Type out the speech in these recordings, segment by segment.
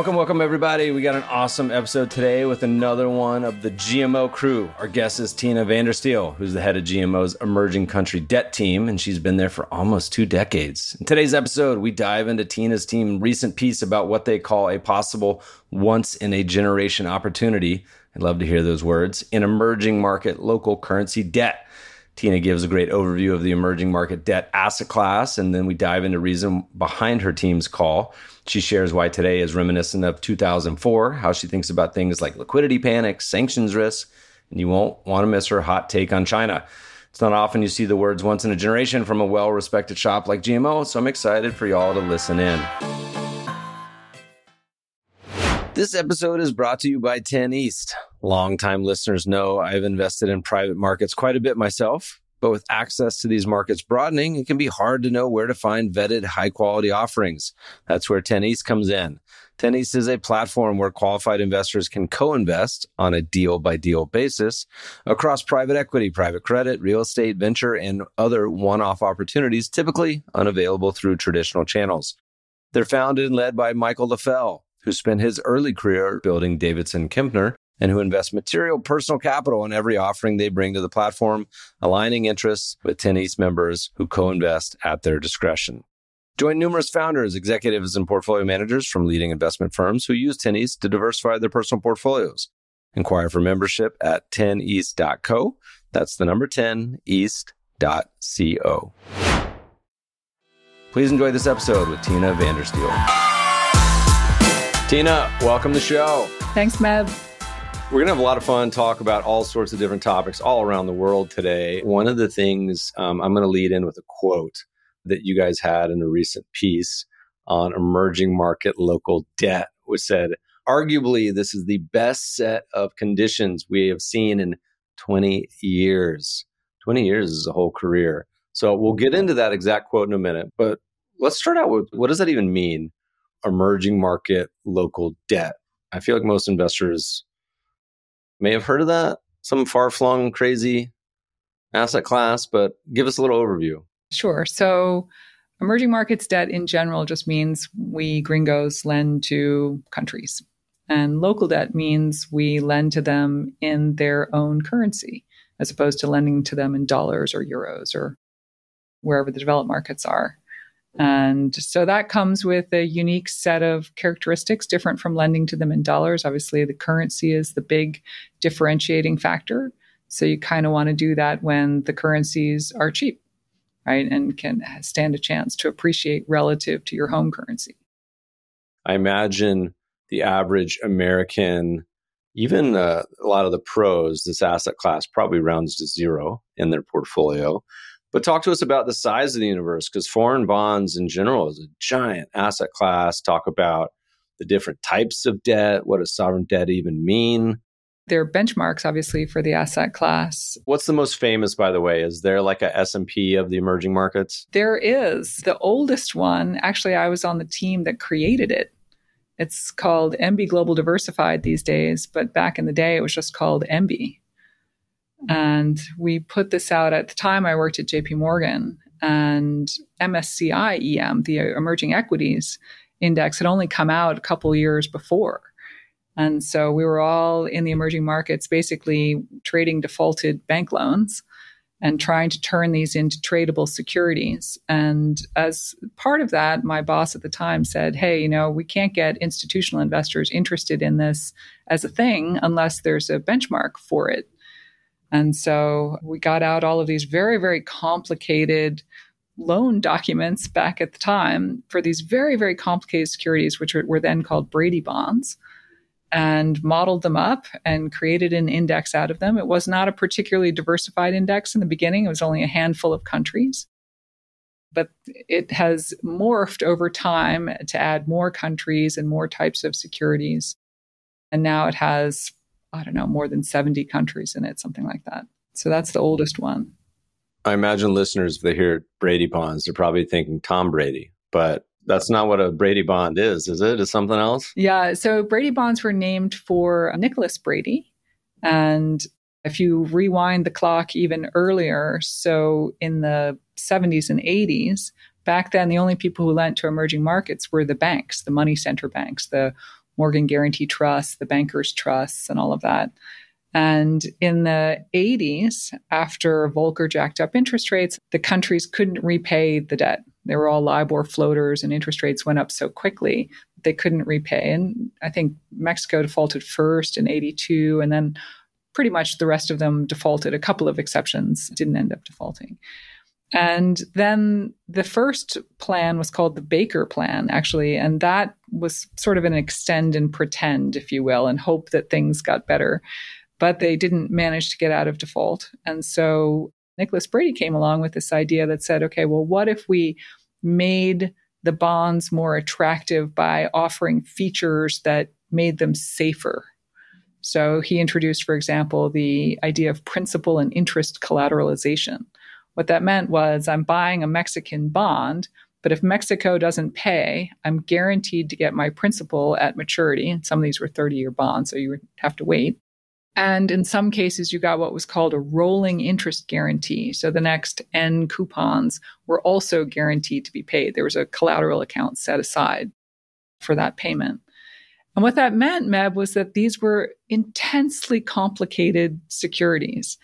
Welcome, welcome, everybody. We got an awesome episode today with another one of the GMO crew. Our guest is Tina Vandersteel, who's the head of GMO's emerging country debt team, and she's been there for almost two decades. In today's episode, we dive into Tina's team recent piece about what they call a possible once in a generation opportunity. I'd love to hear those words in emerging market local currency debt. Tina gives a great overview of the emerging market debt asset class, and then we dive into reason behind her team's call. She shares why today is reminiscent of 2004, how she thinks about things like liquidity panic, sanctions risk, and you won't want to miss her hot take on China. It's not often you see the words once in a generation from a well respected shop like GMO, so I'm excited for y'all to listen in. This episode is brought to you by 10 East. Longtime listeners know I've invested in private markets quite a bit myself. But with access to these markets broadening, it can be hard to know where to find vetted high quality offerings. That's where 10 East comes in. 10 East is a platform where qualified investors can co-invest on a deal by deal basis across private equity, private credit, real estate, venture, and other one-off opportunities typically unavailable through traditional channels. They're founded and led by Michael Leffell, who spent his early career building Davidson Kempner and who invest material personal capital in every offering they bring to the platform, aligning interests with 10 East members who co-invest at their discretion. Join numerous founders, executives, and portfolio managers from leading investment firms who use 10 East to diversify their personal portfolios. Inquire for membership at 10east.co. That's the number 10east.co. Please enjoy this episode with Tina Vandersteel. Tina, welcome to the show. Thanks, Meb. We're going to have a lot of fun, talk about all sorts of different topics all around the world today. One of the things um, I'm going to lead in with a quote that you guys had in a recent piece on emerging market local debt, which said, arguably, this is the best set of conditions we have seen in 20 years. 20 years is a whole career. So we'll get into that exact quote in a minute. But let's start out with what does that even mean? Emerging market local debt. I feel like most investors may have heard of that, some far flung, crazy asset class, but give us a little overview. Sure. So, emerging markets debt in general just means we gringos lend to countries. And local debt means we lend to them in their own currency, as opposed to lending to them in dollars or euros or wherever the developed markets are. And so that comes with a unique set of characteristics different from lending to them in dollars. Obviously, the currency is the big differentiating factor. So you kind of want to do that when the currencies are cheap, right? And can stand a chance to appreciate relative to your home currency. I imagine the average American, even uh, a lot of the pros, this asset class probably rounds to zero in their portfolio. But talk to us about the size of the universe because foreign bonds in general is a giant asset class. Talk about the different types of debt. What does sovereign debt even mean? There are benchmarks, obviously, for the asset class. What's the most famous, by the way? Is there like a S&P of the emerging markets? There is. The oldest one, actually, I was on the team that created it. It's called EMBI Global Diversified these days, but back in the day, it was just called EMBI. And we put this out at the time I worked at JP Morgan and MSCI EM, the emerging equities index, had only come out a couple years before. And so we were all in the emerging markets basically trading defaulted bank loans and trying to turn these into tradable securities. And as part of that, my boss at the time said, Hey, you know, we can't get institutional investors interested in this as a thing unless there's a benchmark for it. And so we got out all of these very, very complicated loan documents back at the time for these very, very complicated securities, which were, were then called Brady bonds, and modeled them up and created an index out of them. It was not a particularly diversified index in the beginning, it was only a handful of countries. but it has morphed over time to add more countries and more types of securities. And now it has, I don't know, more than 70 countries in it, something like that. So that's the oldest one. I imagine listeners, if they hear Brady bonds, they're probably thinking Tom Brady, but that's not what a Brady bond is, is it? Is something else? Yeah. So Brady bonds were named for Nicholas Brady. And if you rewind the clock even earlier, so in the 70s and 80s, back then the only people who lent to emerging markets were the banks, the money center banks, the Morgan Guaranty Trust, the bankers' trusts, and all of that. And in the 80s, after Volcker jacked up interest rates, the countries couldn't repay the debt. They were all LIBOR floaters, and interest rates went up so quickly they couldn't repay. And I think Mexico defaulted first in 82, and then pretty much the rest of them defaulted. A couple of exceptions didn't end up defaulting. And then the first plan was called the Baker Plan, actually. And that was sort of an extend and pretend, if you will, and hope that things got better. But they didn't manage to get out of default. And so Nicholas Brady came along with this idea that said, okay, well, what if we made the bonds more attractive by offering features that made them safer? So he introduced, for example, the idea of principal and interest collateralization. What that meant was I'm buying a Mexican bond, but if Mexico doesn't pay, I'm guaranteed to get my principal at maturity. And some of these were 30 year bonds, so you would have to wait. And in some cases, you got what was called a rolling interest guarantee. So the next N coupons were also guaranteed to be paid. There was a collateral account set aside for that payment. And what that meant, Meb, was that these were intensely complicated securities.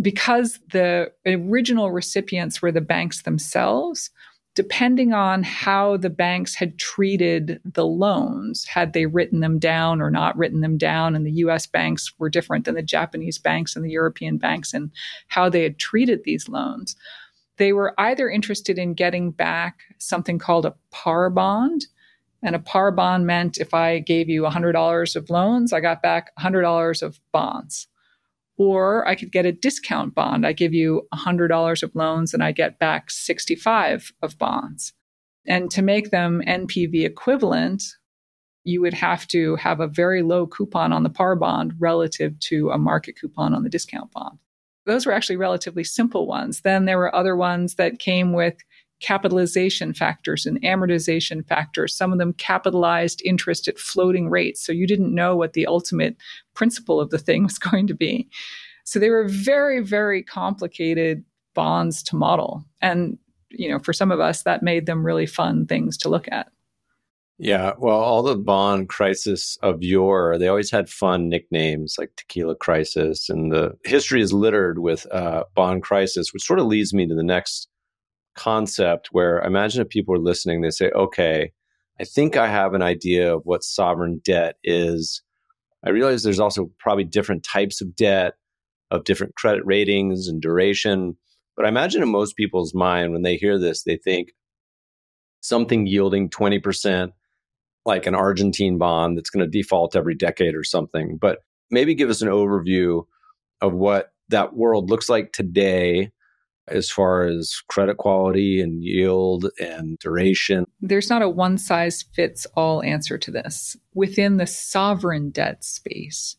Because the original recipients were the banks themselves, depending on how the banks had treated the loans, had they written them down or not written them down, and the US banks were different than the Japanese banks and the European banks, and how they had treated these loans, they were either interested in getting back something called a par bond. And a par bond meant if I gave you $100 of loans, I got back $100 of bonds. Or I could get a discount bond. I give you $100 of loans and I get back 65 of bonds. And to make them NPV equivalent, you would have to have a very low coupon on the par bond relative to a market coupon on the discount bond. Those were actually relatively simple ones. Then there were other ones that came with capitalization factors and amortization factors. Some of them capitalized interest at floating rates. So you didn't know what the ultimate principle of the thing was going to be. So they were very, very complicated bonds to model. And, you know, for some of us, that made them really fun things to look at. Yeah, well, all the bond crisis of yore, they always had fun nicknames like Tequila Crisis, and the history is littered with uh, bond crisis, which sort of leads me to the next concept where imagine if people are listening, they say, okay, I think I have an idea of what sovereign debt is. I realize there's also probably different types of debt, of different credit ratings and duration. But I imagine in most people's mind, when they hear this, they think something yielding 20%, like an Argentine bond that's going to default every decade or something. But maybe give us an overview of what that world looks like today as far as credit quality and yield and duration? There's not a one size fits all answer to this. Within the sovereign debt space,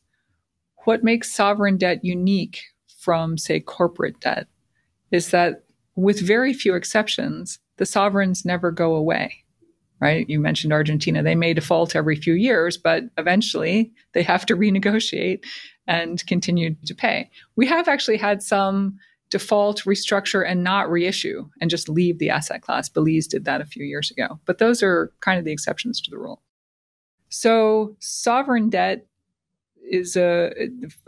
what makes sovereign debt unique from, say, corporate debt is that, with very few exceptions, the sovereigns never go away. Right? You mentioned Argentina. They may default every few years, but eventually they have to renegotiate and continue to pay. We have actually had some default, restructure, and not reissue and just leave the asset class. Belize did that a few years ago. But those are kind of the exceptions to the rule. So sovereign debt is a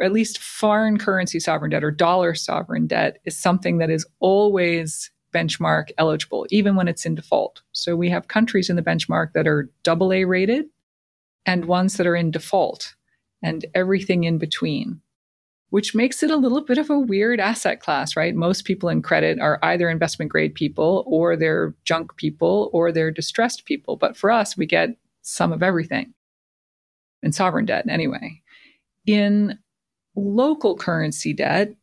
at least foreign currency sovereign debt or dollar sovereign debt is something that is always benchmark eligible even when it's in default. So we have countries in the benchmark that are double A rated and ones that are in default and everything in between which makes it a little bit of a weird asset class, right? Most people in credit are either investment grade people or they're junk people or they're distressed people. But for us, we get some of everything in sovereign debt anyway. In local currency debt,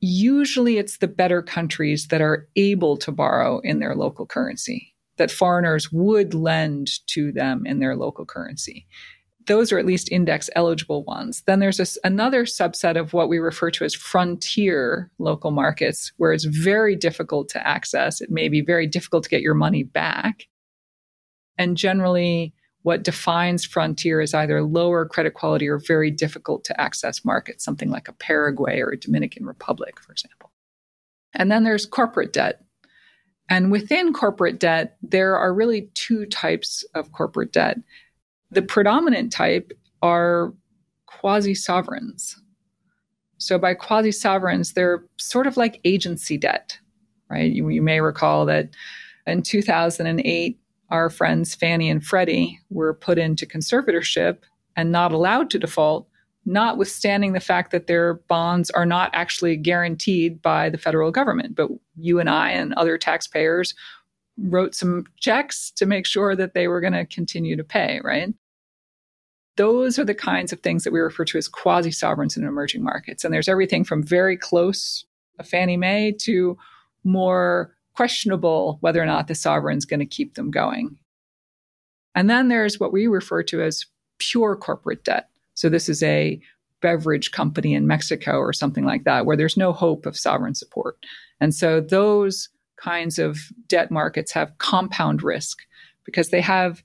usually it's the better countries that are able to borrow in their local currency, that foreigners would lend to them in their local currency. Those are at least index eligible ones. Then there's this, another subset of what we refer to as frontier local markets, where it's very difficult to access. It may be very difficult to get your money back. And generally, what defines frontier is either lower credit quality or very difficult to access markets, something like a Paraguay or a Dominican Republic, for example. And then there's corporate debt. And within corporate debt, there are really two types of corporate debt. The predominant type are quasi sovereigns. So, by quasi sovereigns, they're sort of like agency debt, right? You, you may recall that in 2008, our friends Fannie and Freddie were put into conservatorship and not allowed to default, notwithstanding the fact that their bonds are not actually guaranteed by the federal government. But you and I and other taxpayers wrote some checks to make sure that they were going to continue to pay, right? Those are the kinds of things that we refer to as quasi sovereigns in emerging markets. And there's everything from very close a Fannie Mae to more questionable whether or not the sovereign's going to keep them going. And then there's what we refer to as pure corporate debt. So this is a beverage company in Mexico or something like that, where there's no hope of sovereign support. And so those kinds of debt markets have compound risk because they have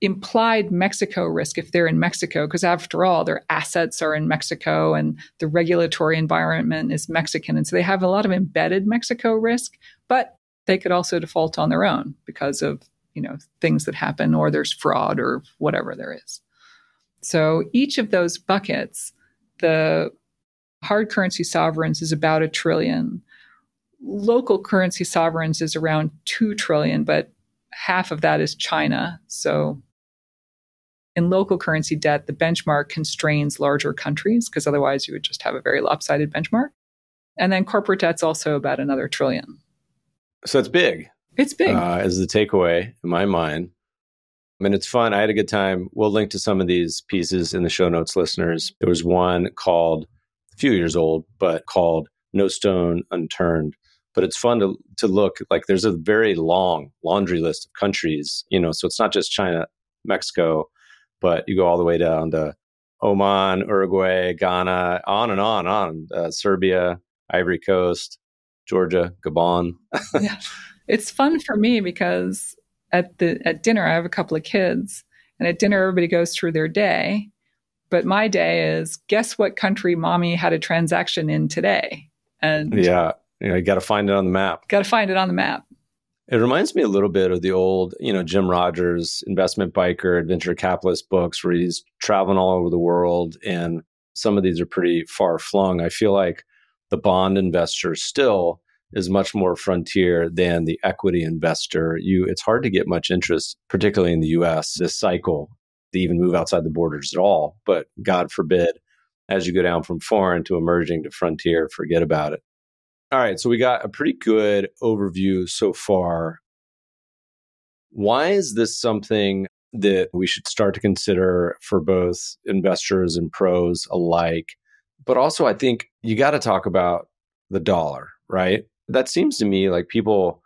implied Mexico risk if they're in Mexico, because after all, their assets are in Mexico and the regulatory environment is Mexican. And so they have a lot of embedded Mexico risk, but they could also default on their own because of you know things that happen or there's fraud or whatever there is. So each of those buckets the hard currency sovereigns is about a trillion. Local currency sovereigns is around 2 trillion but half of that is china. So in local currency debt the benchmark constrains larger countries because otherwise you would just have a very lopsided benchmark and then corporate debt's also about another trillion so it's big. It's big. Uh, is the takeaway in my mind. I mean, it's fun. I had a good time. We'll link to some of these pieces in the show notes, listeners. There was one called, a few years old, but called No Stone Unturned. But it's fun to, to look like there's a very long laundry list of countries, you know, so it's not just China, Mexico, but you go all the way down to Oman, Uruguay, Ghana, on and on, on, uh, Serbia, Ivory Coast, Georgia, Gabon. yeah. It's fun for me because at the at dinner I have a couple of kids and at dinner everybody goes through their day. But my day is guess what country mommy had a transaction in today? And yeah, you, know, you got to find it on the map. Got to find it on the map. It reminds me a little bit of the old, you know, Jim Rogers investment biker, adventure capitalist books where he's traveling all over the world. And some of these are pretty far flung. I feel like the bond investor still is much more frontier than the equity investor. You, it's hard to get much interest, particularly in the U.S. This cycle to even move outside the borders at all. But God forbid, as you go down from foreign to emerging to frontier, forget about it. All right, so we got a pretty good overview so far. Why is this something that we should start to consider for both investors and pros alike? But also, I think you got to talk about the dollar, right? That seems to me like people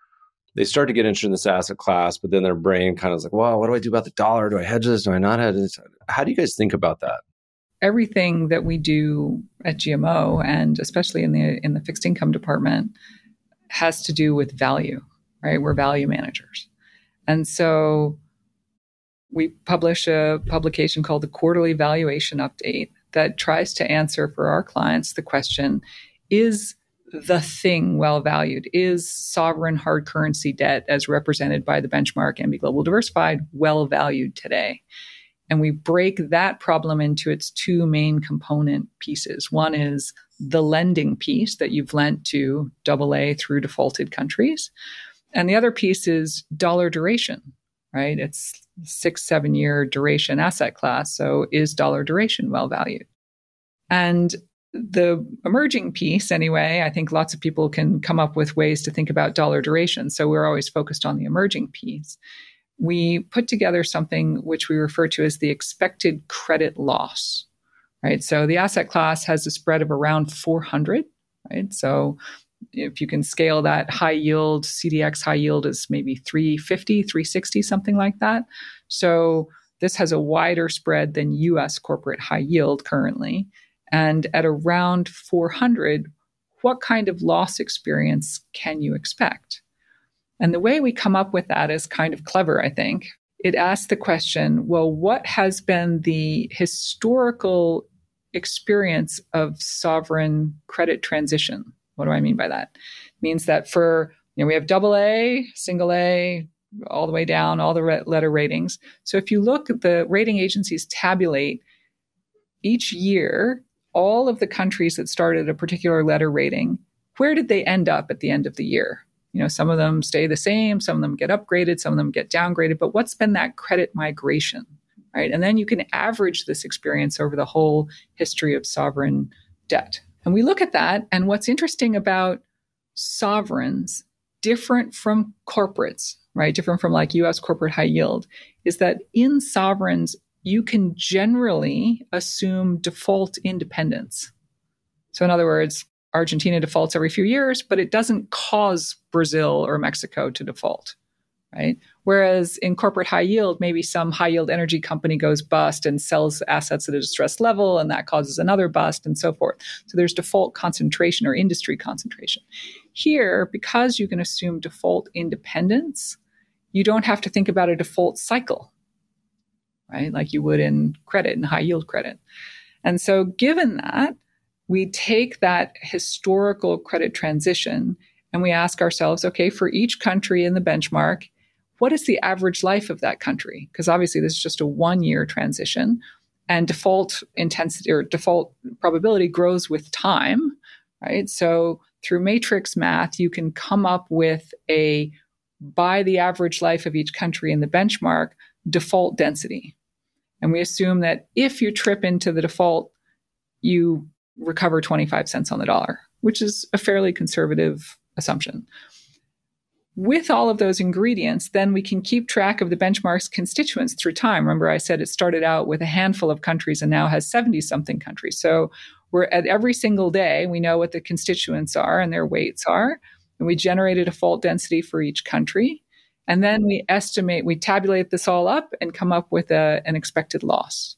they start to get interested in this asset class, but then their brain kind of is like, well, what do I do about the dollar? Do I hedge this? Do I not hedge this? How do you guys think about that? Everything that we do at GMO and especially in the in the fixed income department has to do with value, right? We're value managers. And so we publish a publication called the Quarterly Valuation Update that tries to answer for our clients the question is the thing well valued? Is sovereign hard currency debt, as represented by the benchmark EMBI Global Diversified, well valued today? And we break that problem into its two main component pieces. One is the lending piece that you've lent to AA through defaulted countries. And the other piece is dollar duration, right? It's six, seven year duration asset class. So is dollar duration well valued? And the emerging piece, anyway, I think lots of people can come up with ways to think about dollar duration. So we're always focused on the emerging piece. We put together something which we refer to as the expected credit loss, right? So the asset class has a spread of around 400 right? So if you can scale that high yield, CDX high yield is maybe 350, 360, something like that. So this has a wider spread than US corporate high yield currently. And at around 400, what kind of loss experience can you expect? And the way we come up with that is kind of clever, I think. It asks the question well, what has been the historical experience of sovereign credit transition? What do I mean by that? It means that for, you know, we have double A, single A, all the way down, all the letter ratings. So if you look, at the rating agencies tabulate each year all of the countries that started a particular letter rating. Where did they end up at the end of the year? You know, some of them stay the same, some of them get upgraded, some of them get downgraded, but what's been that credit migration? Right. And then you can average this experience over the whole history of sovereign debt. And we look at that. And what's interesting about sovereigns, different from corporates, right? Different from like US corporate high yield, is that in sovereigns, you can generally assume default independence. So, in other words, Argentina defaults every few years, but it doesn't cause Brazil or Mexico to default, right? Whereas in corporate high yield, maybe some high yield energy company goes bust and sells assets at a distressed level, and that causes another bust and so forth. So there's default concentration or industry concentration. Here, because you can assume default independence, you don't have to think about a default cycle, right? Like you would in credit and high yield credit. And so, given that, we take that historical credit transition and we ask ourselves okay, for each country in the benchmark, what is the average life of that country? Because obviously, this is just a one year transition, and default intensity or default probability grows with time, right? So, through matrix math, you can come up with a by the average life of each country in the benchmark default density. And we assume that if you trip into the default, you recover 25 cents on the dollar, which is a fairly conservative assumption. With all of those ingredients, then we can keep track of the benchmark's constituents through time. Remember, I said it started out with a handful of countries and now has 70 something countries. So we're at every single day, we know what the constituents are and their weights are. And we generated a fault density for each country. And then we estimate, we tabulate this all up and come up with a, an expected loss.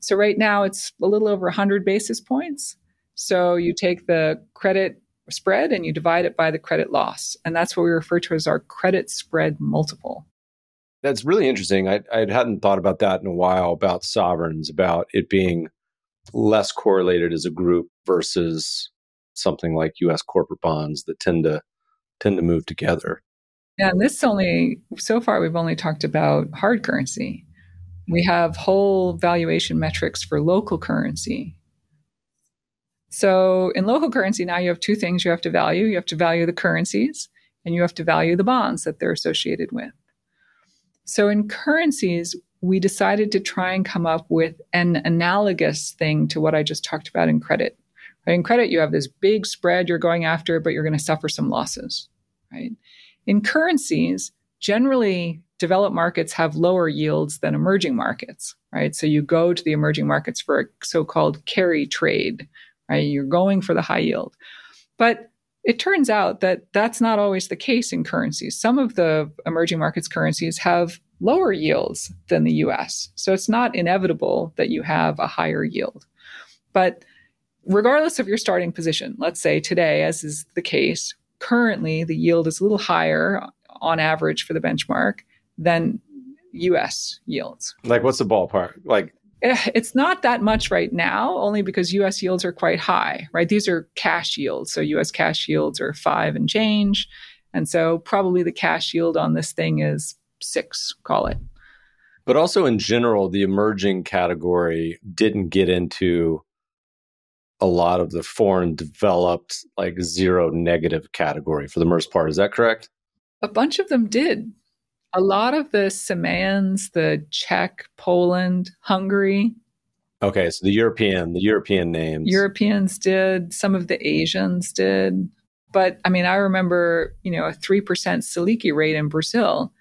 So right now it's a little over 100 basis points. So you take the credit spread and you divide it by the credit loss. And that's what we refer to as our credit spread multiple. That's really interesting. I, I hadn't thought about that in a while about sovereigns, about it being less correlated as a group versus something like US corporate bonds that tend to tend to move together. Yeah, and this only so far we've only talked about hard currency. We have whole valuation metrics for local currency. So in local currency now you have two things you have to value. You have to value the currencies and you have to value the bonds that they're associated with. So in currencies, we decided to try and come up with an analogous thing to what I just talked about in credit. In credit, you have this big spread you're going after, but you're going to suffer some losses. Right? In currencies, generally developed markets have lower yields than emerging markets, right? So you go to the emerging markets for a so-called carry trade, right? You're going for the high yield. But it turns out that that's not always the case in currencies. Some of the emerging markets currencies have lower yields than the US. So it's not inevitable that you have a higher yield. But regardless of your starting position, let's say today, as is the case, currently the yield is a little higher on average for the benchmark than US yields. Like what's the ballpark? Like eh, it's not that much right now, only because US yields are quite high, right? These are cash yields. So US cash yields are five and change. And so probably the cash yield on this thing is six, call it. But also in general, the emerging category didn't get into a lot of the foreign developed, like zero negative category for the most part. Is that correct? A bunch of them did. A lot of the CMANs, the Czech, Poland, Hungary. Okay, so the European, the European names. Europeans did, some of the Asians did. But I mean, I remember, you know, a 3% Selic rate in Brazil.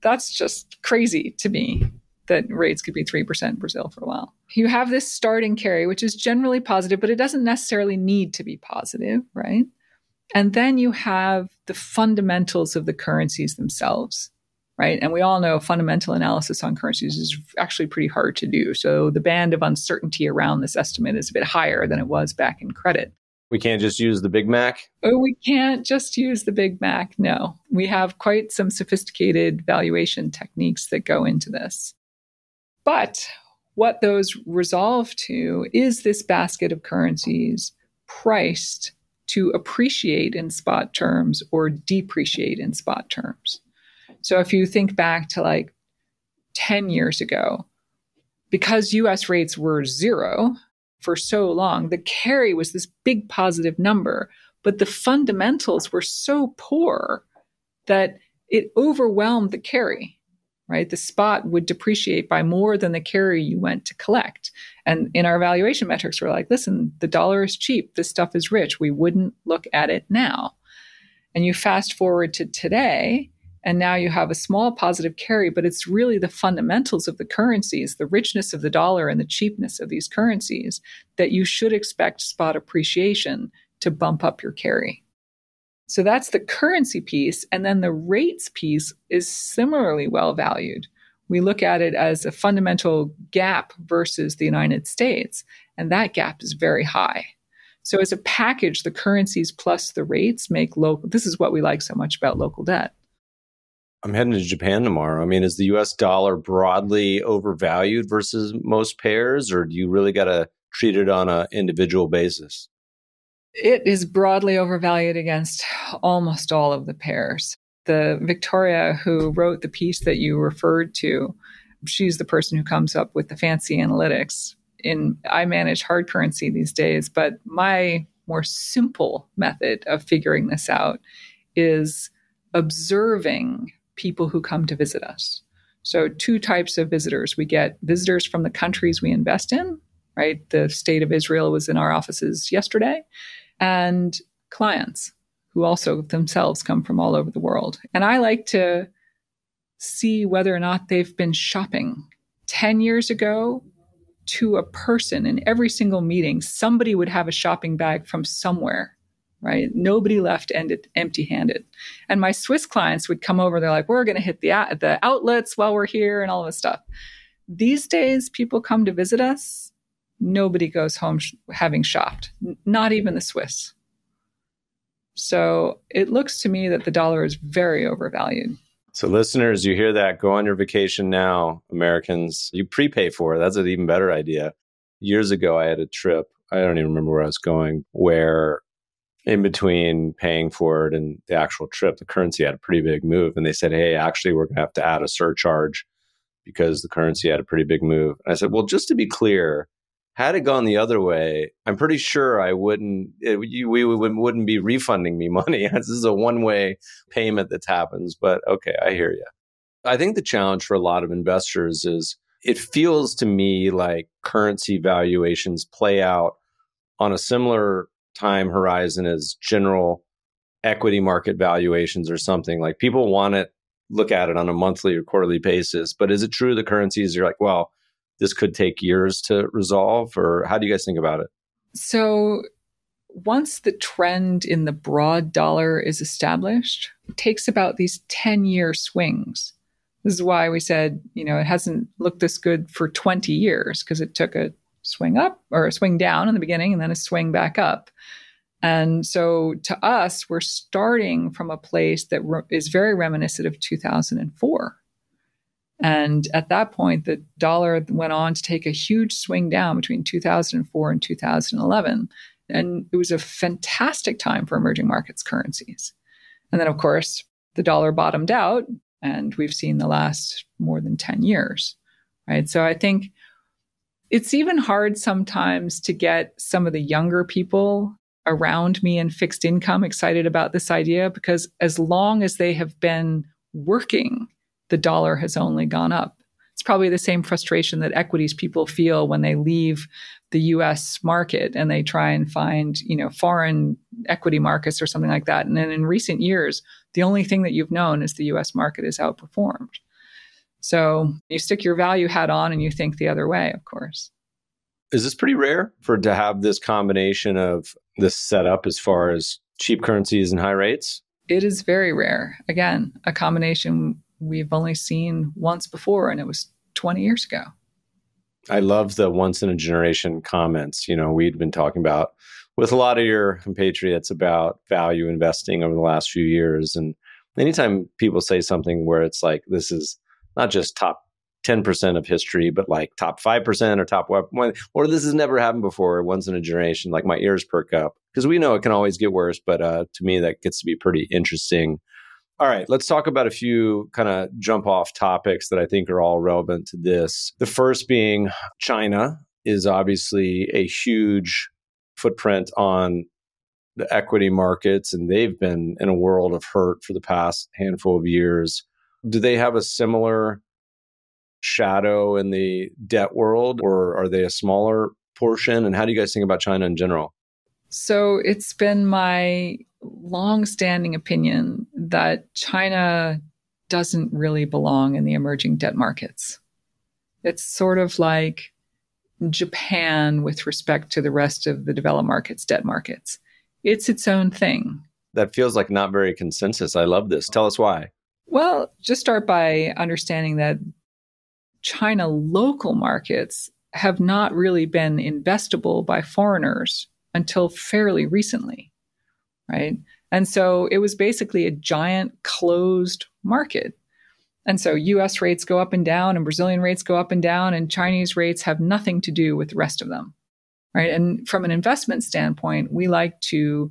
That's just crazy to me. that rates could be 3% in Brazil for a while. You have this starting carry, which is generally positive, but it doesn't necessarily need to be positive, right? And then you have the fundamentals of the currencies themselves, right? And we all know fundamental analysis on currencies is actually pretty hard to do. So the band of uncertainty around this estimate is a bit higher than it was back in credit. We can't just use the Big Mac? Oh, we can't just use the Big Mac. No, we have quite some sophisticated valuation techniques that go into this. But what those resolve to is this basket of currencies priced to appreciate in spot terms or depreciate in spot terms. So if you think back to like 10 years ago, because US rates were zero, for so long, the carry was this big positive number, but the fundamentals were so poor that it overwhelmed the carry, right? The spot would depreciate by more than the carry you went to collect. And in our valuation metrics, we're like, listen, the dollar is cheap. This stuff is rich. We wouldn't look at it now. And you fast forward to today, and now you have a small positive carry, but it's really the fundamentals of the currencies, the richness of the dollar and the cheapness of these currencies that you should expect spot appreciation to bump up your carry. So that's the currency piece. And then the rates piece is similarly well valued. We look at it as a fundamental gap versus the United States, and that gap is very high. So as a package, the currencies plus the rates make local, this is what we like so much about local debt I'm heading to Japan tomorrow. I mean, is the US dollar broadly overvalued versus most pairs, or do you really got to treat it on an individual basis? It is broadly overvalued against almost all of the pairs. The Victoria who wrote the piece that you referred to, she's the person who comes up with the fancy analytics. In I manage hard currency these days, but my more simple method of figuring this out is observing people who come to visit us. So, two types of visitors. We get visitors from the countries we invest in, right? The state of Israel was in our offices yesterday, and clients who also themselves come from all over the world. And I like to see whether or not they've been shopping. 10 years ago, to a person in every single meeting, somebody would have a shopping bag from somewhere right? Nobody left ended empty handed. And my Swiss clients would come over, they're like, we're going to hit the, the outlets while we're here and all this stuff. These days, people come to visit us. Nobody goes home sh- having shopped, N- not even the Swiss. So it looks to me that the dollar is very overvalued. So, listeners, you hear that? Go on your vacation now, Americans. You prepay for it. That's an even better idea. Years ago, I had a trip. I don't even remember where I was going, where in between paying for it and the actual trip, the currency had a pretty big move. And they said, hey, actually, we're going to have to add a surcharge because the currency had a pretty big move. And I said, well, just to be clear, had it gone the other way, I'm pretty sure I wouldn't, eh, it, you, we would, wouldn't be refunding me money. this is a one way payment that happens. But okay, I hear you. I think the challenge for a lot of investors is it feels to me like currency valuations play out on a similar time horizon as general equity market valuations or something. Like people want to look at it on a monthly or quarterly basis but is it true the currencies? You're like well this could take years to resolve or how do you guys think about it? So once the trend in the broad dollar is established it takes about these 10 year swings. This is why we said you know it hasn't looked this good for 20 years because it took a swing up or a swing down in the beginning and then a swing back up. And so to us, we're starting from a place that re- is very reminiscent of 2004. And at that point, the dollar went on to take a huge swing down between 2004 and 2011. And it was a fantastic time for emerging markets currencies. And then, of course, the dollar bottomed out, and we've seen the last more than 10 years, right? So I think it's even hard sometimes to get some of the younger people around me in fixed income excited about this idea because as long as they have been working, the dollar has only gone up. It's probably the same frustration that equities people feel when they leave the US market and they try and find, you know, foreign equity markets or something like that. And then in recent years, the only thing that you've known is the US market has outperformed. So you stick your value hat on and you think the other way, of course. Is this pretty rare for to have this combination of this setup as far as cheap currencies and high rates? It is very rare. Again, a combination we've only seen once before, and it was 20 years ago. I love the once in a generation comments. You know, we'd been talking about with a lot of your compatriots about value investing over the last few years. And anytime people say something where it's like, this is not just top 10% of history, but like top 5% or top one, or this has never happened before, once in a generation, like my ears perk up because we know it can always get worse. But uh, to me, that gets to be pretty interesting. All right, let's talk about a few kind of jump off topics that I think are all relevant to this. The first being China is obviously a huge footprint on the equity markets, and they've been in a world of hurt for the past handful of years. Do they have a similar shadow in the debt world, or are they a smaller portion? And how do you guys think about China in general? So it's been my long-standing opinion that China doesn't really belong in the emerging debt markets. It's sort of like Japan with respect to the rest of the developed markets, debt markets. It's its own thing. That feels like not very consensus. I love this. Tell us why. Well, just start by understanding that China local markets have not really been investable by foreigners until fairly recently, right? And so it was basically a giant closed market. And so US rates go up and down, and Brazilian rates go up and down, and Chinese rates have nothing to do with the rest of them, right? And from an investment standpoint, we like to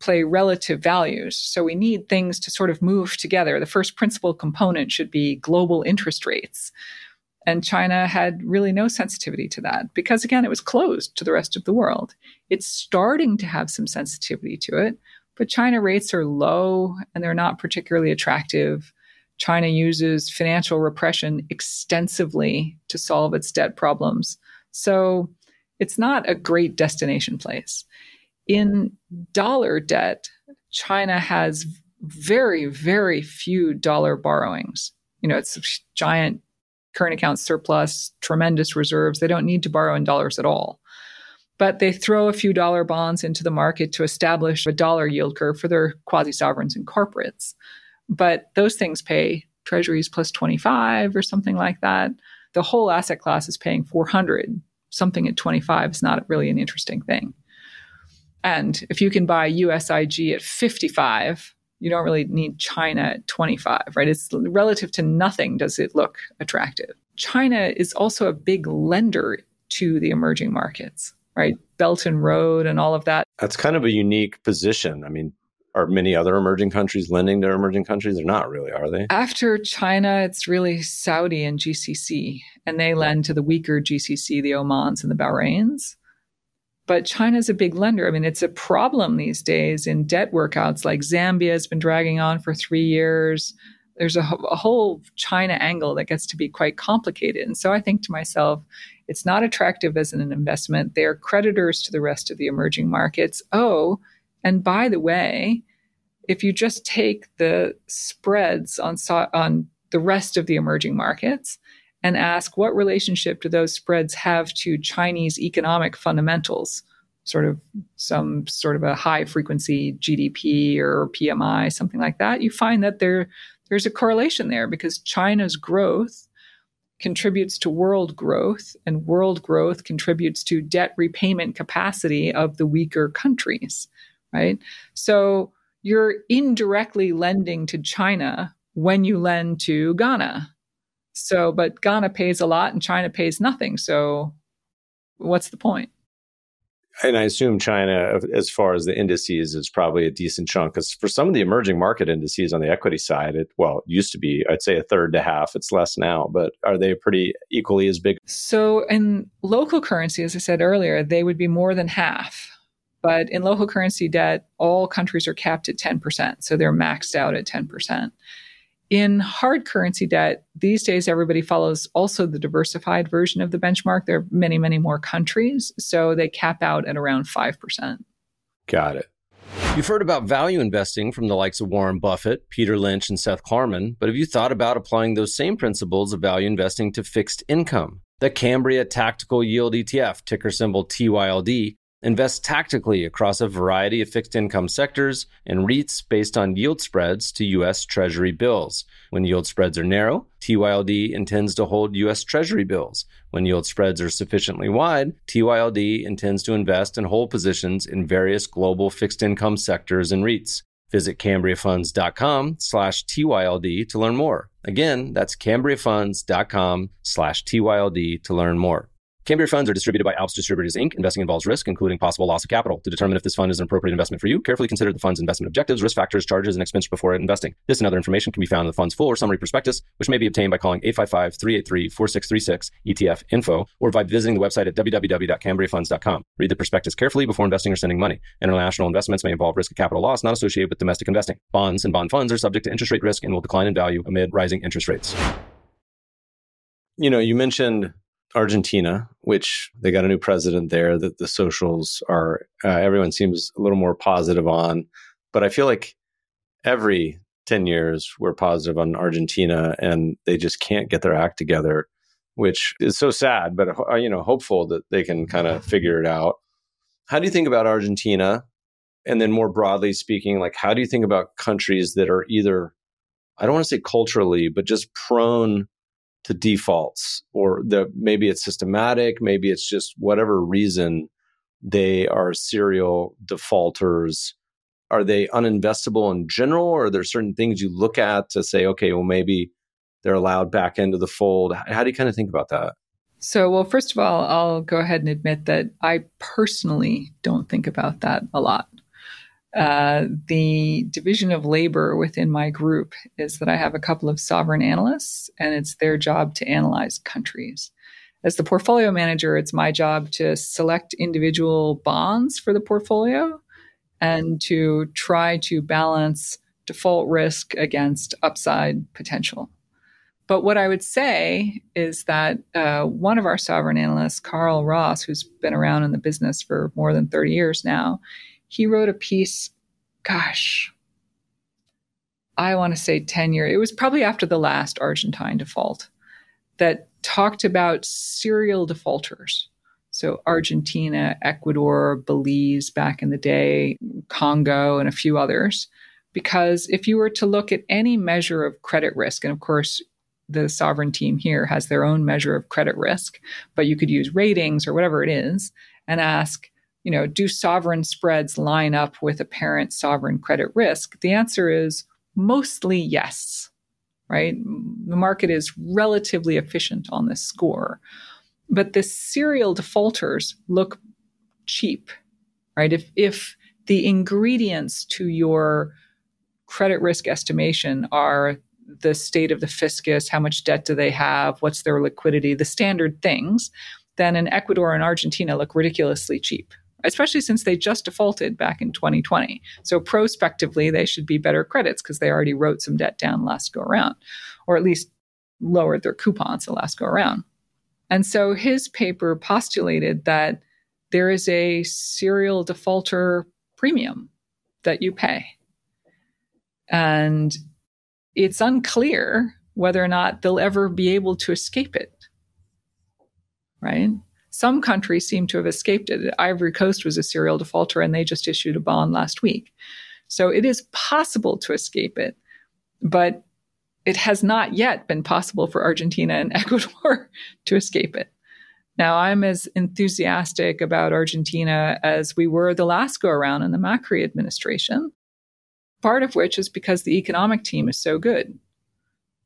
play relative values. So we need things to sort of move together. The first principal component should be global interest rates. And China had really no sensitivity to that because, again, it was closed to the rest of the world. It's starting to have some sensitivity to it, but China rates are low and they're not particularly attractive. China uses financial repression extensively to solve its debt problems. So it's not a great destination place. In dollar debt, China has very, very few dollar borrowings. You know, it's a giant current account surplus, tremendous reserves. They don't need to borrow in dollars at all. But they throw a few dollar bonds into the market to establish a dollar yield curve for their quasi sovereigns and corporates. But those things pay treasuries plus 25 or something like that. The whole asset class is paying 400. Something at 25 is not really an interesting thing. And if you can buy USIG at 55, you don't really need China at 25, right? It's relative to nothing does it look attractive. China is also a big lender to the emerging markets, right? Belt and Road and all of that. That's kind of a unique position. I mean, are many other emerging countries lending to emerging countries? They're not really, are they? After China, it's really Saudi and GCC, and they lend to the weaker GCC, the Omans and the Bahrains. But China's a big lender. I mean, it's a problem these days in debt workouts. Like Zambia has been dragging on for three years. There's a, a whole China angle that gets to be quite complicated. And so I think to myself, it's not attractive as an investment. They're creditors to the rest of the emerging markets. Oh, and by the way, if you just take the spreads on on the rest of the emerging markets and ask what relationship do those spreads have to Chinese economic fundamentals, sort of some sort of a high frequency GDP or PMI, something like that, you find that there there's a correlation there because China's growth contributes to world growth and world growth contributes to debt repayment capacity of the weaker countries, right? So you're indirectly lending to China when you lend to Ghana so, but Ghana pays a lot and China pays nothing. So, what's the point? And I assume China, as far as the indices, is probably a decent chunk. Because for some of the emerging market indices on the equity side, it well it used to be, I'd say a third to half. It's less now, but are they pretty equally as big? So in local currency, as I said earlier, they would be more than half. But in local currency debt, all countries are capped at 10%. So they're maxed out at 10%. In hard currency debt, these days everybody follows also the diversified version of the benchmark. There are many, many more countries. So they cap out at around 5%. Got it. You've heard about value investing from the likes of Warren Buffett, Peter Lynch, and Seth Klarman, but have you thought about applying those same principles of value investing to fixed income? The Cambria Tactical Yield ETF, ticker symbol TYLD, invests tactically across a variety of fixed income sectors and REITs based on yield spreads to U.S. Treasury bills. When yield spreads are narrow, TYLD intends to hold U.S. Treasury bills. When yield spreads are sufficiently wide, TYLD intends to invest and hold positions in various global fixed income sectors and REITs. Visit CambriaFunds.com slash TYLD to learn more. Again, that's CambriaFunds.com slash TYLD to learn more. Cambria funds are distributed by Alps Distributors Inc. Investing involves risk, including possible loss of capital. To determine if this fund is an appropriate investment for you, carefully consider the fund's investment objectives, risk factors, charges, and expense before investing. This and other information can be found in the fund's full or summary prospectus, which may be obtained by calling 855-383-4636 ETF info or by visiting the website at www.cambriafunds.com. Read the prospectus carefully before investing or sending money. International investments may involve risk of capital loss not associated with domestic investing. Bonds and bond funds are subject to interest rate risk and will decline in value amid rising interest rates. You know, you mentioned Argentina, which they got a new president there that the socials are, uh, everyone seems a little more positive on. But I feel like every 10 years we're positive on Argentina and they just can't get their act together, which is so sad, but, uh, you know, hopeful that they can kind of figure it out. How do you think about Argentina? And then more broadly speaking, like, how do you think about countries that are either, I don't want to say culturally, but just prone to defaults or the maybe it's systematic maybe it's just whatever reason they are serial defaulters. Are they uninvestable in general? Or are there certain things you look at to say okay well maybe they're allowed back into the fold. How do you kind of think about that? So well first of all i'll go ahead and admit that i personally don't think about that a lot uh, the division of labor within my group is that I have a couple of sovereign analysts, and it's their job to analyze countries. As the portfolio manager, it's my job to select individual bonds for the portfolio and to try to balance default risk against upside potential. But what I would say is that uh, one of our sovereign analysts, Carl Ross, who's been around in the business for more than 30 years now, he wrote a piece, gosh, I want to say 10 years. It was probably after the last Argentine default that talked about serial defaulters. So Argentina, Ecuador, Belize back in the day, Congo, and a few others. Because if you were to look at any measure of credit risk, and of course, the sovereign team here has their own measure of credit risk, but you could use ratings or whatever it is and ask, you know, do sovereign spreads line up with apparent sovereign credit risk? The answer is mostly yes, right? The market is relatively efficient on this score. But the serial defaulters look cheap, right? If, if the ingredients to your credit risk estimation are the state of the fiscus, how much debt do they have, what's their liquidity, the standard things, then in Ecuador and Argentina look ridiculously cheap, especially since they just defaulted back in 2020. So prospectively, they should be better credits because they already wrote some debt down last go around, or at least lowered their coupons the last go around. And so his paper postulated that there is a serial defaulter premium that you pay. And it's unclear whether or not they'll ever be able to escape it. Right? Some countries seem to have escaped it. Ivory Coast was a serial defaulter and they just issued a bond last week. So it is possible to escape it, but it has not yet been possible for Argentina and Ecuador to escape it. Now, I'm as enthusiastic about Argentina as we were the last go around in the Macri administration, part of which is because the economic team is so good.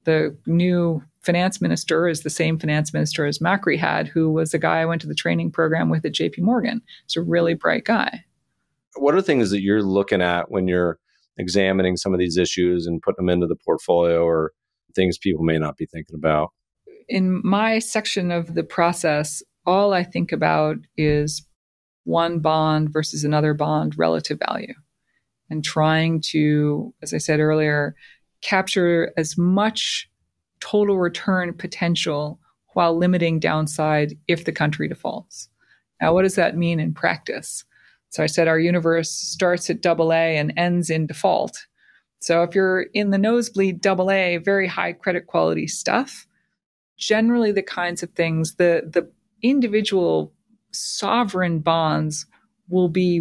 The new finance minister is the same finance minister as Macri had, who was a guy I went to the training program with at JP Morgan. He's a really bright guy. What are things that you're looking at when you're examining some of these issues and putting them into the portfolio or things people may not be thinking about? In my section of the process, all I think about is one bond versus another bond relative value and trying to, as I said earlier, capture as much total return potential while limiting downside if the country defaults. Now, what does that mean in practice? So I said our universe starts at double A and ends in default. So if you're in the nosebleed double A, very high credit quality stuff, generally the kinds of things the the individual sovereign bonds will be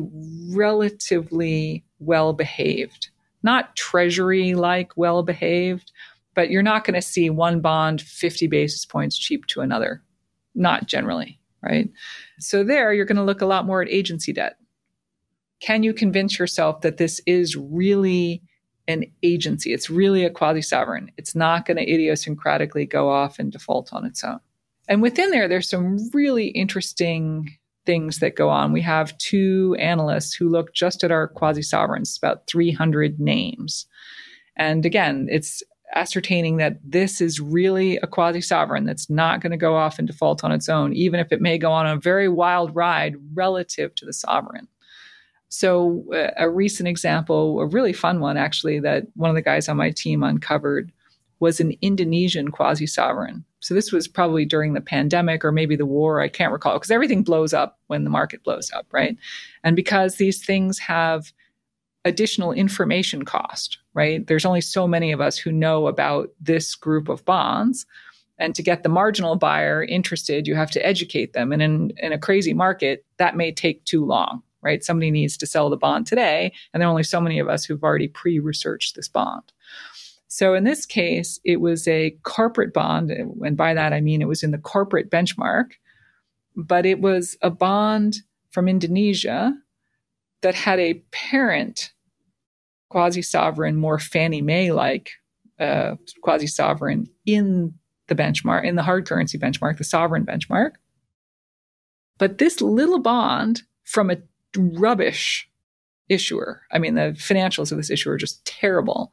relatively well behaved. Not treasury like well behaved, but you're not going to see one bond 50 basis points cheap to another. Not generally, right? So there you're going to look a lot more at agency debt. Can you convince yourself that this is really an agency? It's really a quasi sovereign. It's not going to idiosyncratically go off and default on its own. And within there, there's some really interesting things that go on. We have two analysts who look just at our quasi sovereigns, about 300 names. And again, it's ascertaining that this is really a quasi sovereign that's not going to go off and default on its own, even if it may go on a very wild ride relative to the sovereign. So, uh, a recent example, a really fun one actually, that one of the guys on my team uncovered was an Indonesian quasi sovereign. So, this was probably during the pandemic or maybe the war, I can't recall, because everything blows up when the market blows up, right? And because these things have additional information cost, right? There's only so many of us who know about this group of bonds. And to get the marginal buyer interested, you have to educate them. And in, in a crazy market, that may take too long, right? Somebody needs to sell the bond today, and there are only so many of us who've already pre researched this bond. So in this case, it was a corporate bond. And by that, I mean it was in the corporate benchmark, but it was a bond from Indonesia that had a parent quasi sovereign, more Fannie Mae like uh, quasi sovereign in the benchmark, in the hard currency benchmark, the sovereign benchmark. But this little bond from a rubbish issuer. I mean, the financials of this issuer are just terrible.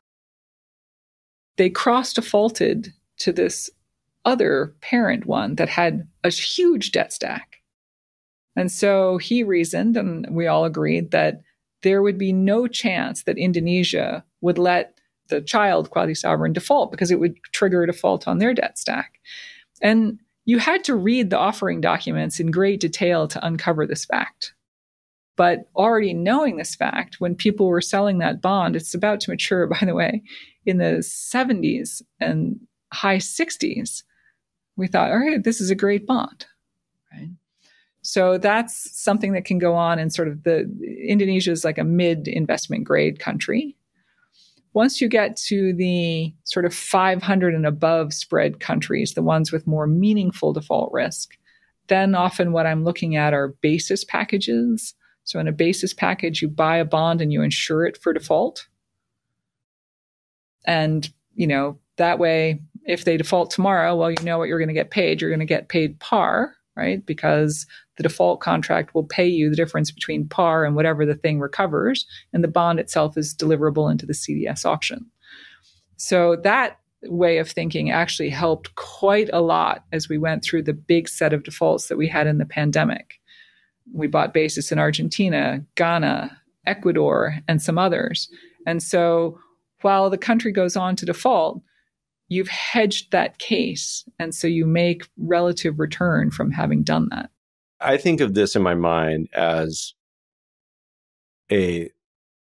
They cross defaulted to this other parent one that had a huge debt stack. And so he reasoned, and we all agreed, that there would be no chance that Indonesia would let the child quasi sovereign default because it would trigger a default on their debt stack. And you had to read the offering documents in great detail to uncover this fact. But already knowing this fact, when people were selling that bond, it's about to mature, by the way, in the 70s and high 60s, we thought, all right, this is a great bond, right? So that's something that can go on in sort of the Indonesia is like a mid investment grade country. Once you get to the sort of 500 and above spread countries, the ones with more meaningful default risk, then often what I'm looking at are basis packages so in a basis package, you buy a bond and you insure it for default. And, you know, that way, if they default tomorrow, well, you know what you're going to get paid. You're going to get paid par, right? Because the default contract will pay you the difference between par and whatever the thing recovers. And the bond itself is deliverable into the CDS auction. So that way of thinking actually helped quite a lot as we went through the big set of defaults that we had in the pandemic. We bought basis in Argentina, Ghana, Ecuador, and some others. And so while the country goes on to default, you've hedged that case. And so you make relative return from having done that. I think of this in my mind as a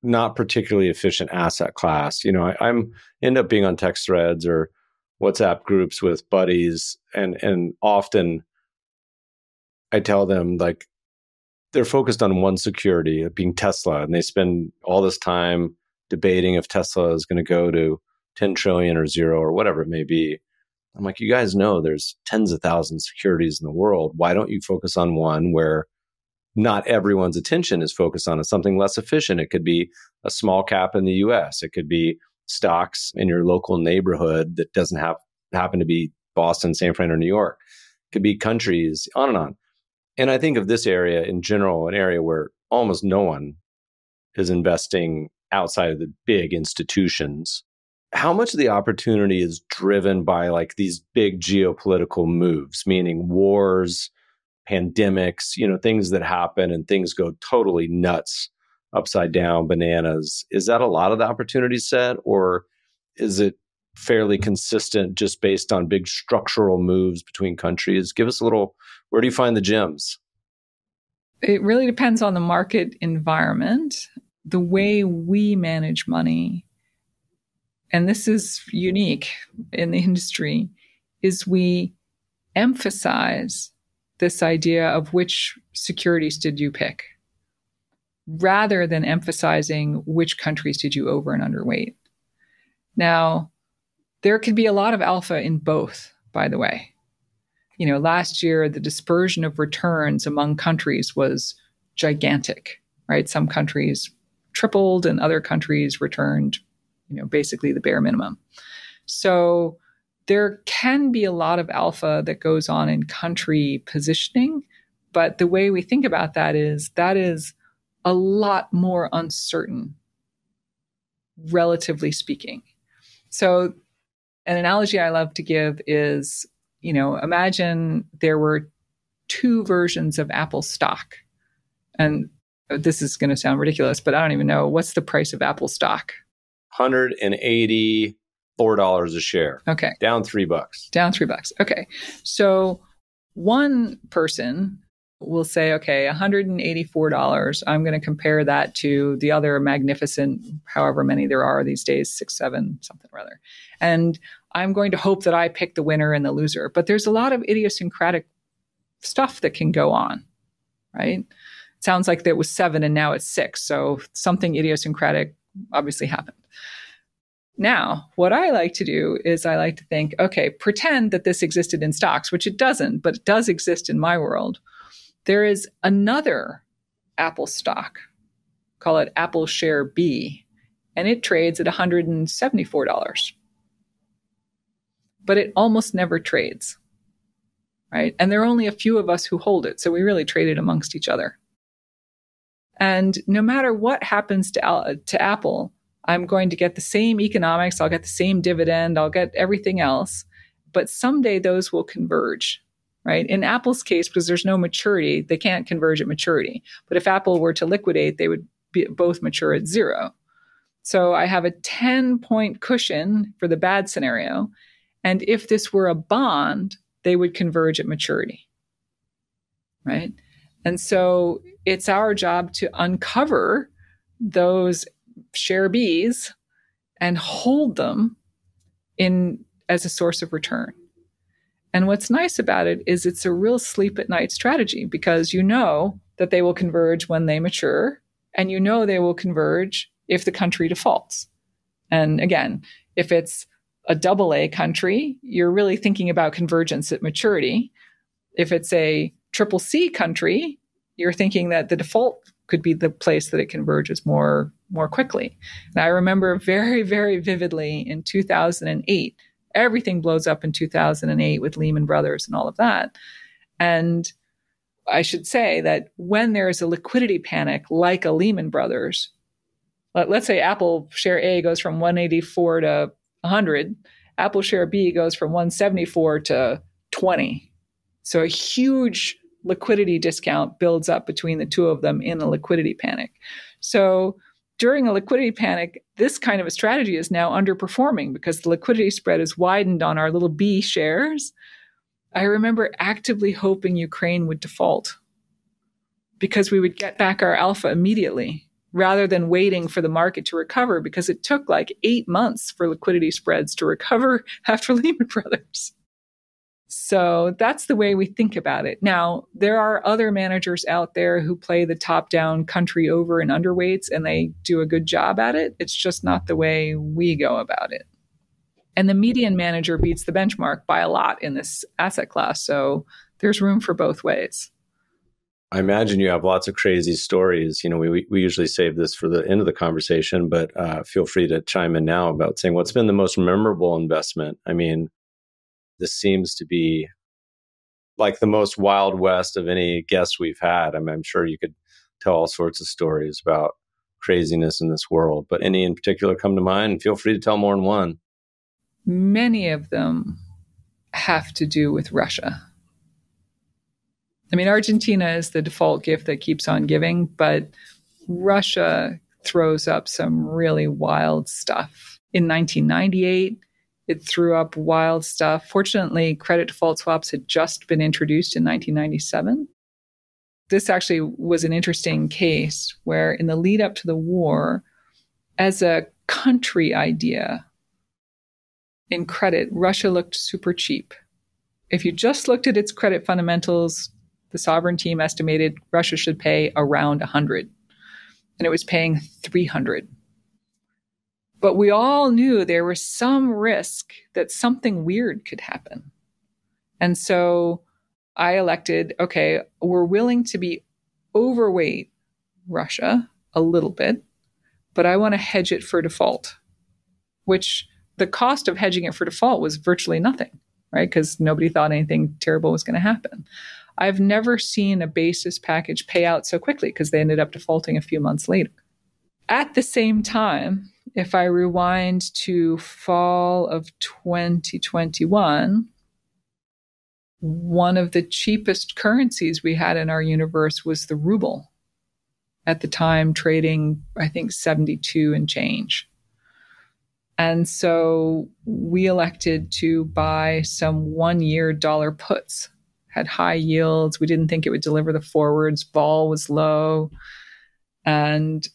not particularly efficient asset class. You know, I, am end up being on text threads or WhatsApp groups with buddies, and and often I tell them like they're focused on one security, being Tesla, and they spend all this time debating if Tesla is going to go to 10 trillion or zero or whatever it may be. I'm like, you guys know there's tens of thousands of securities in the world. Why don't you focus on one where not everyone's attention is focused on something less efficient? It could be a small cap in the US. It could be stocks in your local neighborhood that doesn't have happen to be Boston, San Fran, or New York. It could be countries, on and on. And I think of this area in general, an area where almost no one is investing outside of the big institutions. How much of the opportunity is driven by like these big geopolitical moves, meaning wars, pandemics, you know, things that happen and things go totally nuts, upside down, bananas. Is that a lot of the opportunity set or is it fairly consistent just based on big structural moves between countries? Give us a little, where do you find the gems? It really depends on the market environment, the way we manage money. And this is unique in the industry is we emphasize this idea of which securities did you pick rather than emphasizing which countries did you over and underweight. Now, there could be a lot of alpha in both, by the way. You know, last year, the dispersion of returns among countries was gigantic, right? Some countries tripled and other countries returned, you know, basically the bare minimum. So there can be a lot of alpha that goes on in country positioning, but the way we think about that is that is a lot more uncertain, relatively speaking. So, an analogy I love to give is you know, imagine there were two versions of Apple stock. And this is going to sound ridiculous, but I don't even know what's the price of Apple stock? 180 four dollars a share. Okay. Down three bucks. Down three bucks. Okay. So one person will say, okay, $184. I'm going to compare that to the other magnificent, however many there are these days, six, seven, something or other. And I'm going to hope that I pick the winner and the loser. But there's a lot of idiosyncratic stuff that can go on, right? It sounds like there was seven and now it's six. So something idiosyncratic obviously happened. Now, what I like to do is I like to think, okay, pretend that this existed in stocks, which it doesn't, but it does exist in my world. There is another Apple stock, call it Apple Share B, and it trades at $174. But it almost never trades, right? And there are only a few of us who hold it, so we really trade it amongst each other. And no matter what happens to, to Apple, I'm going to get the same economics, I'll get the same dividend, I'll get everything else. But someday those will converge, right? In Apple's case, because there's no maturity, they can't converge at maturity. But if Apple were to liquidate, they would be, both mature at zero. So I have a 10 point cushion for the bad scenario. And if this were a bond, they would converge at maturity, right? And so it's our job to uncover those share Bs and hold them in as a source of return. And what's nice about it is it's a real sleep at night strategy because you know that they will converge when they mature and you know they will converge if the country defaults. And again, if it's a double A country, you're really thinking about convergence at maturity. If it's a triple C country, you're thinking that the default could be the place that it converges more more quickly. And I remember very very vividly in 2008 everything blows up in 2008 with Lehman Brothers and all of that. And I should say that when there is a liquidity panic like a Lehman Brothers, let, us say Apple share A goes from 184 to 100, Apple share B goes from 174 to 20. So a huge liquidity discount builds up between the two of them in a liquidity panic. So during a liquidity panic, this kind of a strategy is now underperforming because the liquidity spread is widened on our little B shares. I remember actively hoping Ukraine would default because we would get back our alpha immediately rather than waiting for the market to recover because it took like eight months for liquidity spreads to recover after Lehman Brothers. So that's the way we think about it. Now, there are other managers out there who play the top down country over and underweights, and they do a good job at it. It's just not the way we go about it. And the median manager beats the benchmark by a lot in this asset class. So there's room for both ways. I imagine you have lots of crazy stories. You know, we, we usually save this for the end of the conversation, but uh, feel free to chime in now about saying what's been the most memorable investment. I mean, this seems to be like the most wild west of any guest we've had. I mean, I'm sure you could tell all sorts of stories about craziness in this world, but any in particular come to mind? Feel free to tell more than one. Many of them have to do with Russia. I mean, Argentina is the default gift that keeps on giving, but Russia throws up some really wild stuff. In 1998, it threw up wild stuff. Fortunately, credit default swaps had just been introduced in 1997. this actually was an interesting case where, in the lead up to the war, as a country idea in credit, Russia looked super cheap. If you just looked at its credit fundamentals, the sovereign team estimated Russia should pay around 100 and it was paying 300. But we all knew there was some risk that something weird could happen. And so I elected, okay, we're willing to be overweight Russia a little bit, but I want to hedge it for default, which the cost of hedging it for default was virtually nothing, right? Because nobody thought anything terrible was going to happen. I've never seen a basis package pay out so quickly because they ended up defaulting a few months later. At the same time, if I rewind to fall of 2021, one of the cheapest currencies we had in our universe was the ruble. At the time, trading, I think, 72 and change. And so we elected to buy some one year dollar puts had high yields. We didn't think it would deliver the forwards. vol was low. And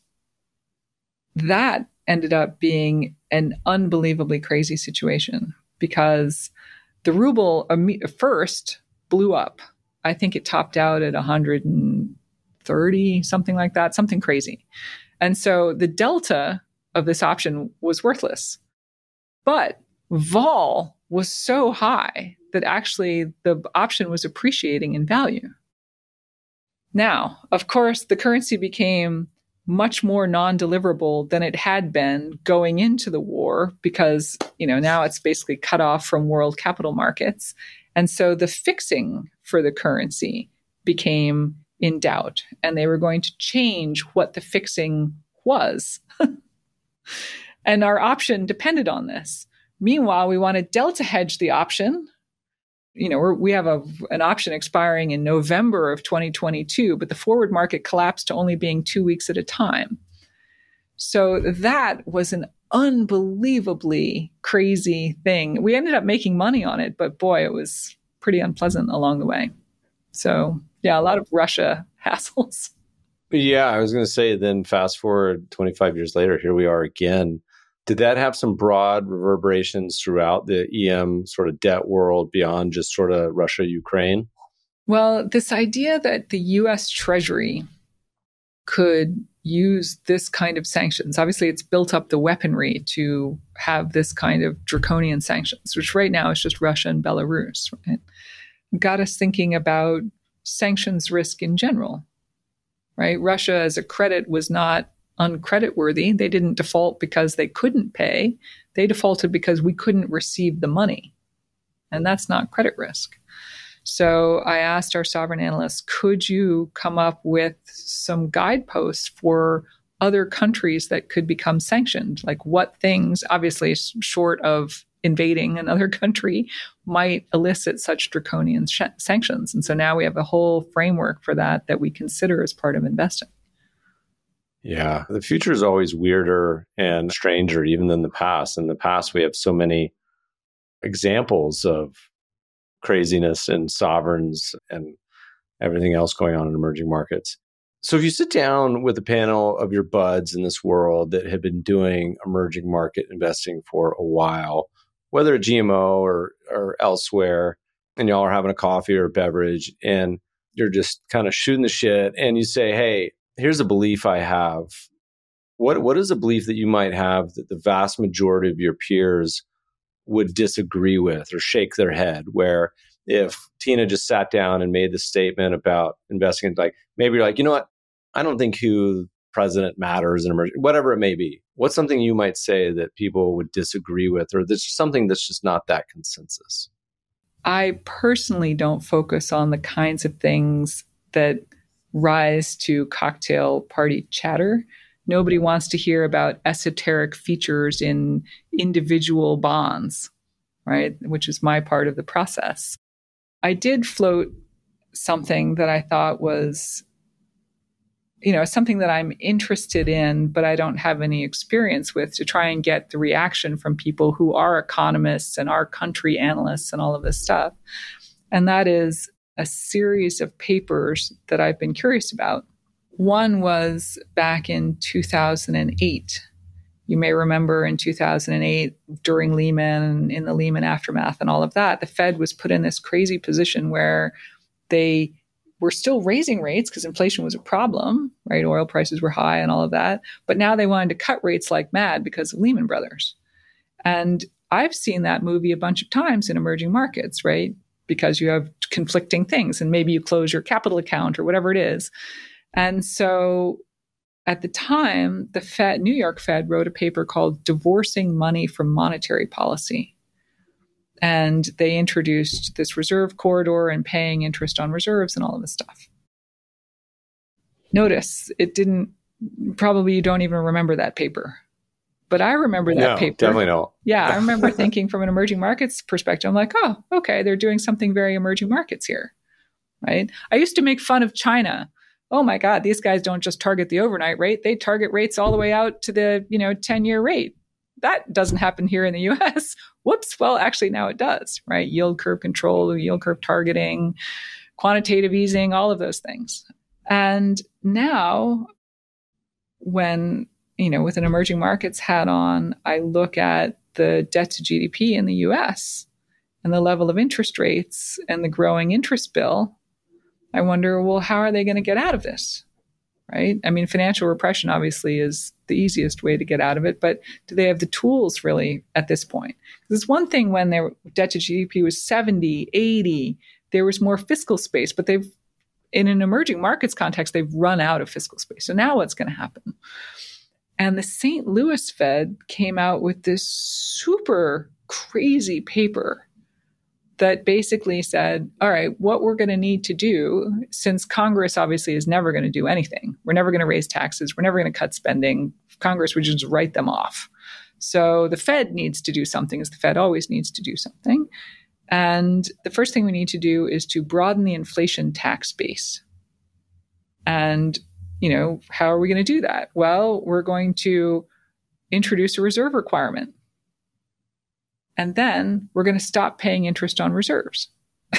that ended up being an unbelievably crazy situation because the ruble first blew up. I think it topped out at 130, something like that, something crazy. And so the delta of this option was worthless. But vol was so high that actually the option was appreciating in value. Now, of course, the currency became much more non-deliverable than it had been going into the war because, you know, now it's basically cut off from world capital markets. And so the fixing for the currency became in doubt and they were going to change what the fixing was. and our option depended on this. Meanwhile, we want to delta hedge the option you know, we have a, an option expiring in November of 2022, but the forward market collapsed to only being two weeks at a time. So that was an unbelievably crazy thing. We ended up making money on it, but boy, it was pretty unpleasant along the way. So, yeah, a lot of Russia hassles. Yeah, I was going to say then fast forward 25 years later, here we are again did that have some broad reverberations throughout the EM sort of debt world beyond just sort of Russia, Ukraine? Well, this idea that the US Treasury could use this kind of sanctions, obviously, it's built up the weaponry to have this kind of draconian sanctions, which right now is just Russia and Belarus, right? Got us thinking about sanctions risk in general, right? Russia as a credit was not uncreditworthy. They didn't default because they couldn't pay. They defaulted because we couldn't receive the money. And that's not credit risk. So I asked our sovereign analysts, could you come up with some guideposts for other countries that could become sanctioned? Like what things, obviously, short of invading another country, might elicit such draconian sh- sanctions? And so now we have a whole framework for that that we consider as part of investing. Yeah, the future is always weirder and stranger even than the past. In the past, we have so many examples of craziness and sovereigns and everything else going on in emerging markets. So, if you sit down with a panel of your buds in this world that have been doing emerging market investing for a while, whether at GMO or, or elsewhere, and y'all are having a coffee or a beverage, and you're just kind of shooting the shit, and you say, Hey, here's a belief I have. What what is a belief that you might have that the vast majority of your peers would disagree with or shake their head? Where if Tina just sat down and made the statement about investing, in, like maybe you're like, you know what, I don't think who president matters in emerging, whatever it may be. What's something you might say that people would disagree with, or there's something that's just not that consensus? I personally don't focus on the kinds of things that rise to cocktail party chatter. Nobody wants to hear about esoteric features in individual bonds, right? Which is my part of the process. I did float something that I thought was, you know, something that I'm interested in, but I don't have any experience with to try and get the reaction from people who are economists and are country analysts and all of this stuff. And that is a series of papers that I've been curious about. One was back in 2008. You may remember in 2008, during Lehman, in the Lehman aftermath, and all of that, the Fed was put in this crazy position where they were still raising rates because inflation was a problem, right? Oil prices were high and all of that. But now they wanted to cut rates like mad because of Lehman Brothers. And I've seen that movie a bunch of times in emerging markets, right? Because you have conflicting things and maybe you close your capital account or whatever it is. And so at the time, the Fed, New York Fed wrote a paper called Divorcing Money from Monetary Policy. And they introduced this reserve corridor and paying interest on reserves and all of this stuff. Notice it didn't, probably you don't even remember that paper. But I remember that no, paper. Definitely not. Yeah, I remember thinking from an emerging markets perspective, I'm like, oh, okay, they're doing something very emerging markets here. Right. I used to make fun of China oh my God, these guys don't just target the overnight rate, they target rates all the way out to the, you know, 10 year rate. That doesn't happen here in the US. Whoops. Well, actually, now it does, right? Yield curve control, yield curve targeting, quantitative easing, all of those things. And now, when, you know, with an emerging markets hat on, I look at the debt to GDP in the US and the level of interest rates and the growing interest bill I wonder, well, how are they going to get out of this? Right? I mean, financial repression obviously is the easiest way to get out of it, but do they have the tools really at this point? Because it's one thing when their debt to GDP was 70, 80, there was more fiscal space, but they've, in an emerging markets context, they've run out of fiscal space. So now what's going to happen? And the St. Louis Fed came out with this super crazy paper that basically said, all right, what we're going to need to do, since Congress obviously is never going to do anything, we're never going to raise taxes, we're never going to cut spending, Congress would just write them off. So the Fed needs to do something, as the Fed always needs to do something. And the first thing we need to do is to broaden the inflation tax base. And, you know, how are we going to do that? Well, we're going to introduce a reserve requirement and then we're going to stop paying interest on reserves.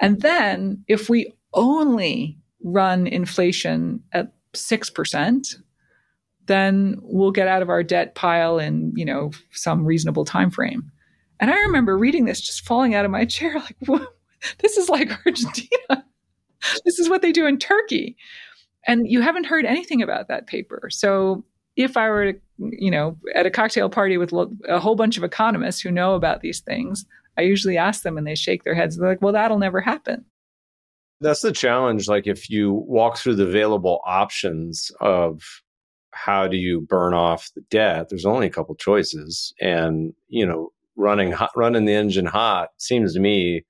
and then if we only run inflation at 6%, then we'll get out of our debt pile in, you know, some reasonable time frame. And I remember reading this just falling out of my chair like this is like Argentina. this is what they do in Turkey. And you haven't heard anything about that paper. So if I were to, you know, at a cocktail party with a whole bunch of economists who know about these things, I usually ask them and they shake their heads. They're like, well, that'll never happen. That's the challenge. Like, if you walk through the available options of how do you burn off the debt, there's only a couple choices. And, you know, running, hot, running the engine hot seems to me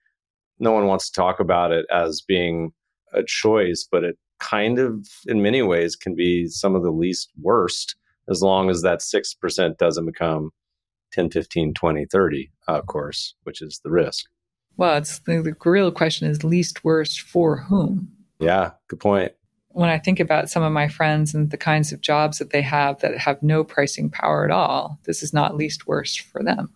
no one wants to talk about it as being a choice, but it kind of, in many ways, can be some of the least worst as long as that 6% doesn't become 10, 15, 20, 30, uh, of course, which is the risk. Well, it's the, the real question is least worst for whom? Yeah, good point. When I think about some of my friends and the kinds of jobs that they have that have no pricing power at all, this is not least worst for them.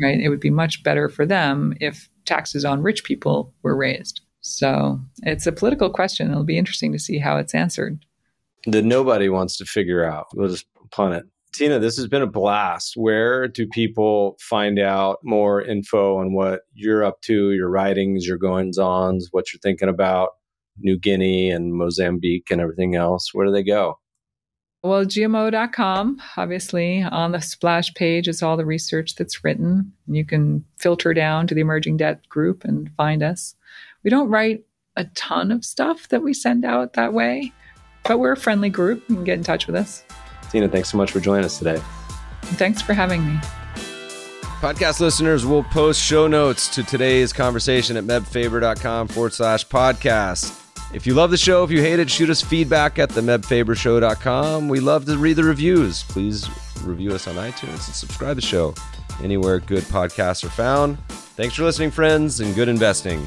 Right? It would be much better for them if taxes on rich people were raised. So it's a political question. It'll be interesting to see how it's answered. That nobody wants to figure out. We'll just punt it. Tina, this has been a blast. Where do people find out more info on what you're up to, your writings, your goings ons, what you're thinking about New Guinea and Mozambique and everything else? Where do they go? Well, gmo.com, obviously, on the splash page is all the research that's written. You can filter down to the emerging debt group and find us. We don't write a ton of stuff that we send out that way, but we're a friendly group. You can get in touch with us. Tina, thanks so much for joining us today. Thanks for having me. Podcast listeners will post show notes to today's conversation at mebfaber.com forward slash podcast. If you love the show, if you hate it, shoot us feedback at the mebfabershow.com. We love to read the reviews. Please review us on iTunes and subscribe to the show anywhere good podcasts are found. Thanks for listening, friends, and good investing.